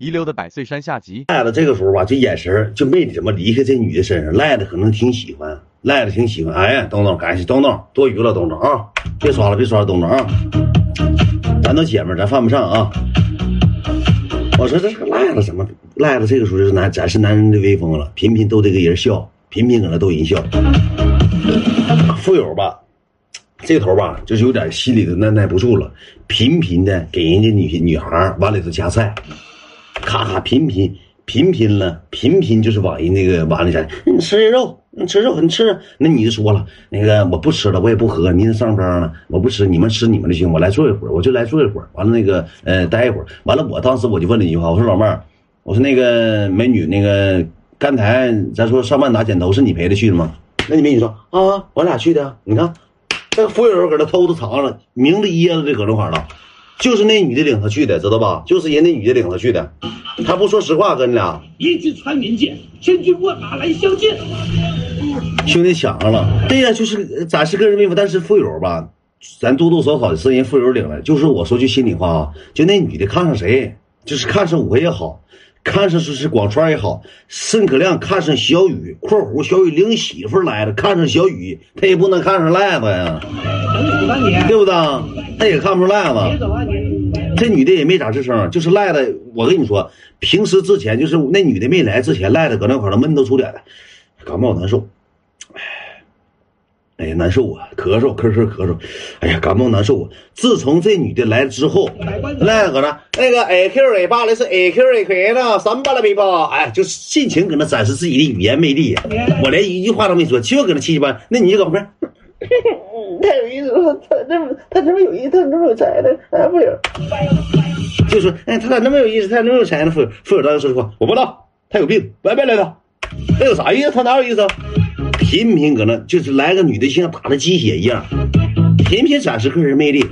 遗留的百岁山下集。赖子这个时候吧，这眼神就没怎么离开这女的身上。赖子可能挺喜欢，赖子挺喜欢。哎呀，东东，感谢东东，多余了，东东啊，别刷了，别刷了，东东啊，咱都姐们，咱犯不上啊。我说这是个赖子，怎么赖子这个时候就是男展示男人的威风了，频频逗这个人笑，频频搁那逗人笑。富有吧，这头吧就是有点心里头耐耐不住了，频频的给人家女女孩往里头夹菜，咔咔频频频频了，频频就是往人那个碗里夹。你吃肉，你吃肉，你吃。那女的说了，那个我不吃了，我也不喝，明天上班了，我不吃，你们吃你们的行，我来坐一会儿，我就来坐一会儿。完了那个呃待一会儿，完了我当时我就问了一句话，我说老妹儿，我说那个美女，那个刚才咱说上万拿剪头是你陪她去的吗？那你美女说啊，我俩去的。你看，这个服务员搁那偷偷藏着，明着掖着的搁那块了，就是那女的领他去的，知道吧？就是人那女的领他去的，他不说实话跟你俩。一句传民间，千军万马来相见。兄弟想上了，对呀，就是咱是个人威风，但是富友吧，咱多多少少是人富友领的。就是我说句心里话啊，就那女的看上谁，就是看上我也好，看上是是广川也好，申可亮看上小雨（括弧小雨领媳妇来了），看上小雨，他也不能看上赖子呀！对不对？他也看不上赖子。这女的也没咋吱声，就是赖子。我跟你说，平时之前就是那女的没来之前，赖子搁那块儿闷头出脸的，感冒难受，哎，哎呀难受啊，咳嗽咳咳咳嗽，哎呀感冒难受啊。自从这女的来了之后，来搁那那个 A Q A 八的是 A Q A 亏呢，三八了没吧？哎，就尽情搁那展示自己的语言魅力。我连一句话都没说，就搁那七七八。那你就搁旁边。太有意思了，他这么他这么有意思，他这么有才的，哎不行，就说，哎，他咋那么有意思，他咋那么有才呢？富富有当时说实话，我不知道，他有病，拜拜来的，那有啥意思？他哪有意思？频频搁那就是来个女的，像打了鸡血一样，频频展示个人魅力。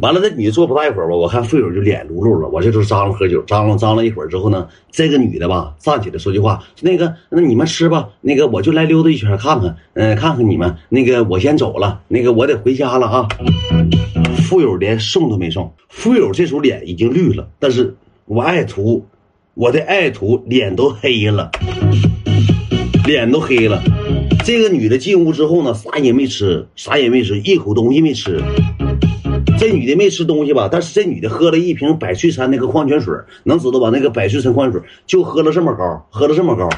完了，这女的坐不大一会儿吧，我看富友就脸噜噜了，我这都张罗喝酒，张罗张罗一会儿之后呢，这个女的吧站起来说句话，那个那你们吃吧，那个我就来溜达一圈看看，嗯、看看你们，那个我先走了，那个我得回家了啊。富友连送都没送，富友这时候脸已经绿了，但是我爱徒，我的爱徒脸都黑了，脸都黑了。这个女的进屋之后呢，啥也没吃，啥也没吃，一口东西没吃。这女的没吃东西吧，但是这女的喝了一瓶百岁山那个矿泉水，能知道吧？那个百岁山矿泉水就喝了这么高，喝了这么高。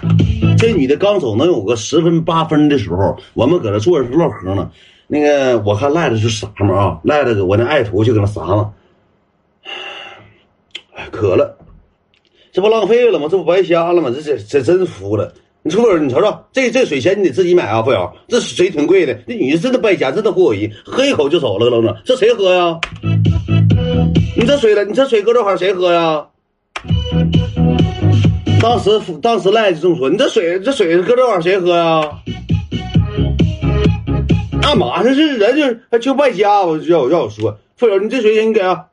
这女的刚走能有个十分八分的时候，我们搁那坐着唠嗑呢。那个我看赖子是啥嘛啊，赖子我那爱徒就搁那撒嘛，哎，渴了，这不浪费了吗？这不白瞎了吗？这这这真服了。你富友，你瞅瞅，这这水钱你得自己买啊，富友，这水挺贵的。这女的真的败家，真的过瘾，喝一口就走了，愣着，这谁喝呀？你这水了，你这水搁这块谁喝呀？当时当时赖就这么说，你这水这水搁这块谁喝呀？干嘛？这是人就就败家，我就要要我说，富友，你这水钱你给啊？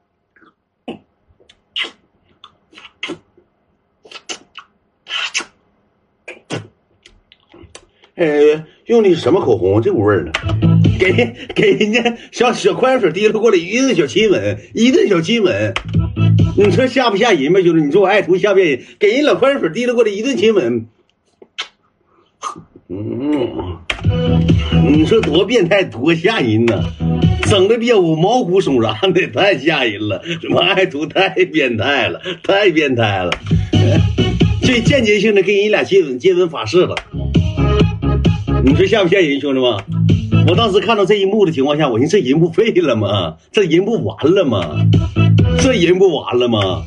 哎，用的是什么口红？这股味儿呢？给给人家小小矿泉水提溜过来，一顿小亲吻，一顿小亲吻，你说吓不吓人吧，兄弟？你说我爱徒吓不吓人？给人老矿泉水提溜过来一顿亲吻，嗯，你说多变态，多吓人呐！整的比我毛骨悚然的，太吓人了。这妈爱徒太变态了，太变态了，最间接性的给人俩接吻接吻法式了。你说吓不吓人，兄弟们？我当时看到这一幕的情况下，我寻思这人不废了吗？这人不完了吗？这人不完了吗？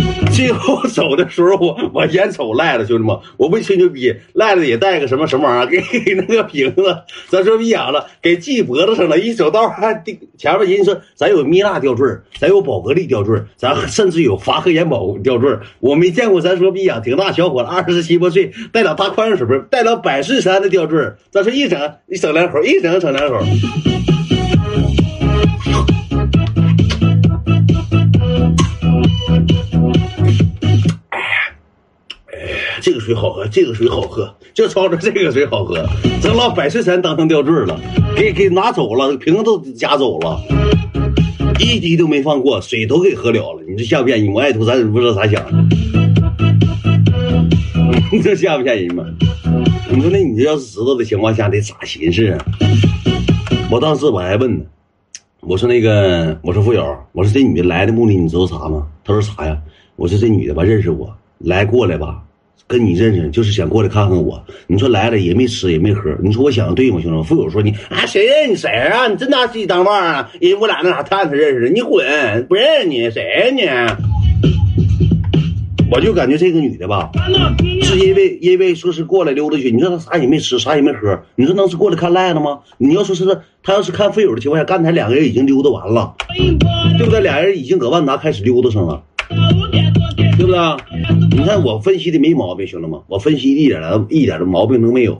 最后走的时候，我我眼瞅赖了，兄弟们，我不吹牛逼，赖了也带个什么什么玩意儿，给给那个瓶子，咱说逼养了，给系脖子上了。一走道还前面人说咱有蜜蜡吊坠，咱有宝格丽吊坠，咱甚至有法和元宝吊坠。我没见过，咱说逼养挺大小伙子，二十七八岁，带俩大矿泉水瓶，带俩百岁山的吊坠，咱说一整一整两口，一整整两口。这个水好喝，这个水好喝，就抄着这个水好喝，这老百岁山当成吊坠了，给给拿走了，瓶子都夹走了。一滴都没放过，水都给喝了了。你这吓不吓人？我爱徒咱也不知道咋想的，你这吓不吓人吗？你说那你这要是知道的情况下得咋寻思啊？我当时我还问呢，我说那个，我说富友，我说这女的来的目的你知道啥吗？他说啥呀？我说这女的吧认识我，来过来吧，跟你认识就是想过来看看我。你说来了也没吃也没喝，你说我想的对吗，兄弟？富友说你啊谁认你谁啊？你真拿自己当腕啊？人我俩那啥探他认识的，你滚，不认识你谁呀你？我就感觉这个女的吧，是因为因为说是过来溜达去，你说她啥也没吃，啥也没喝，你说能是过来看赖了吗？你要说是她要是看费友的情况下，刚才两个人已经溜达完了，对不对？俩人已经搁万达开始溜达上了，对不对？你看我分析的没毛病，兄弟们，我分析一点的一点的毛病都没有。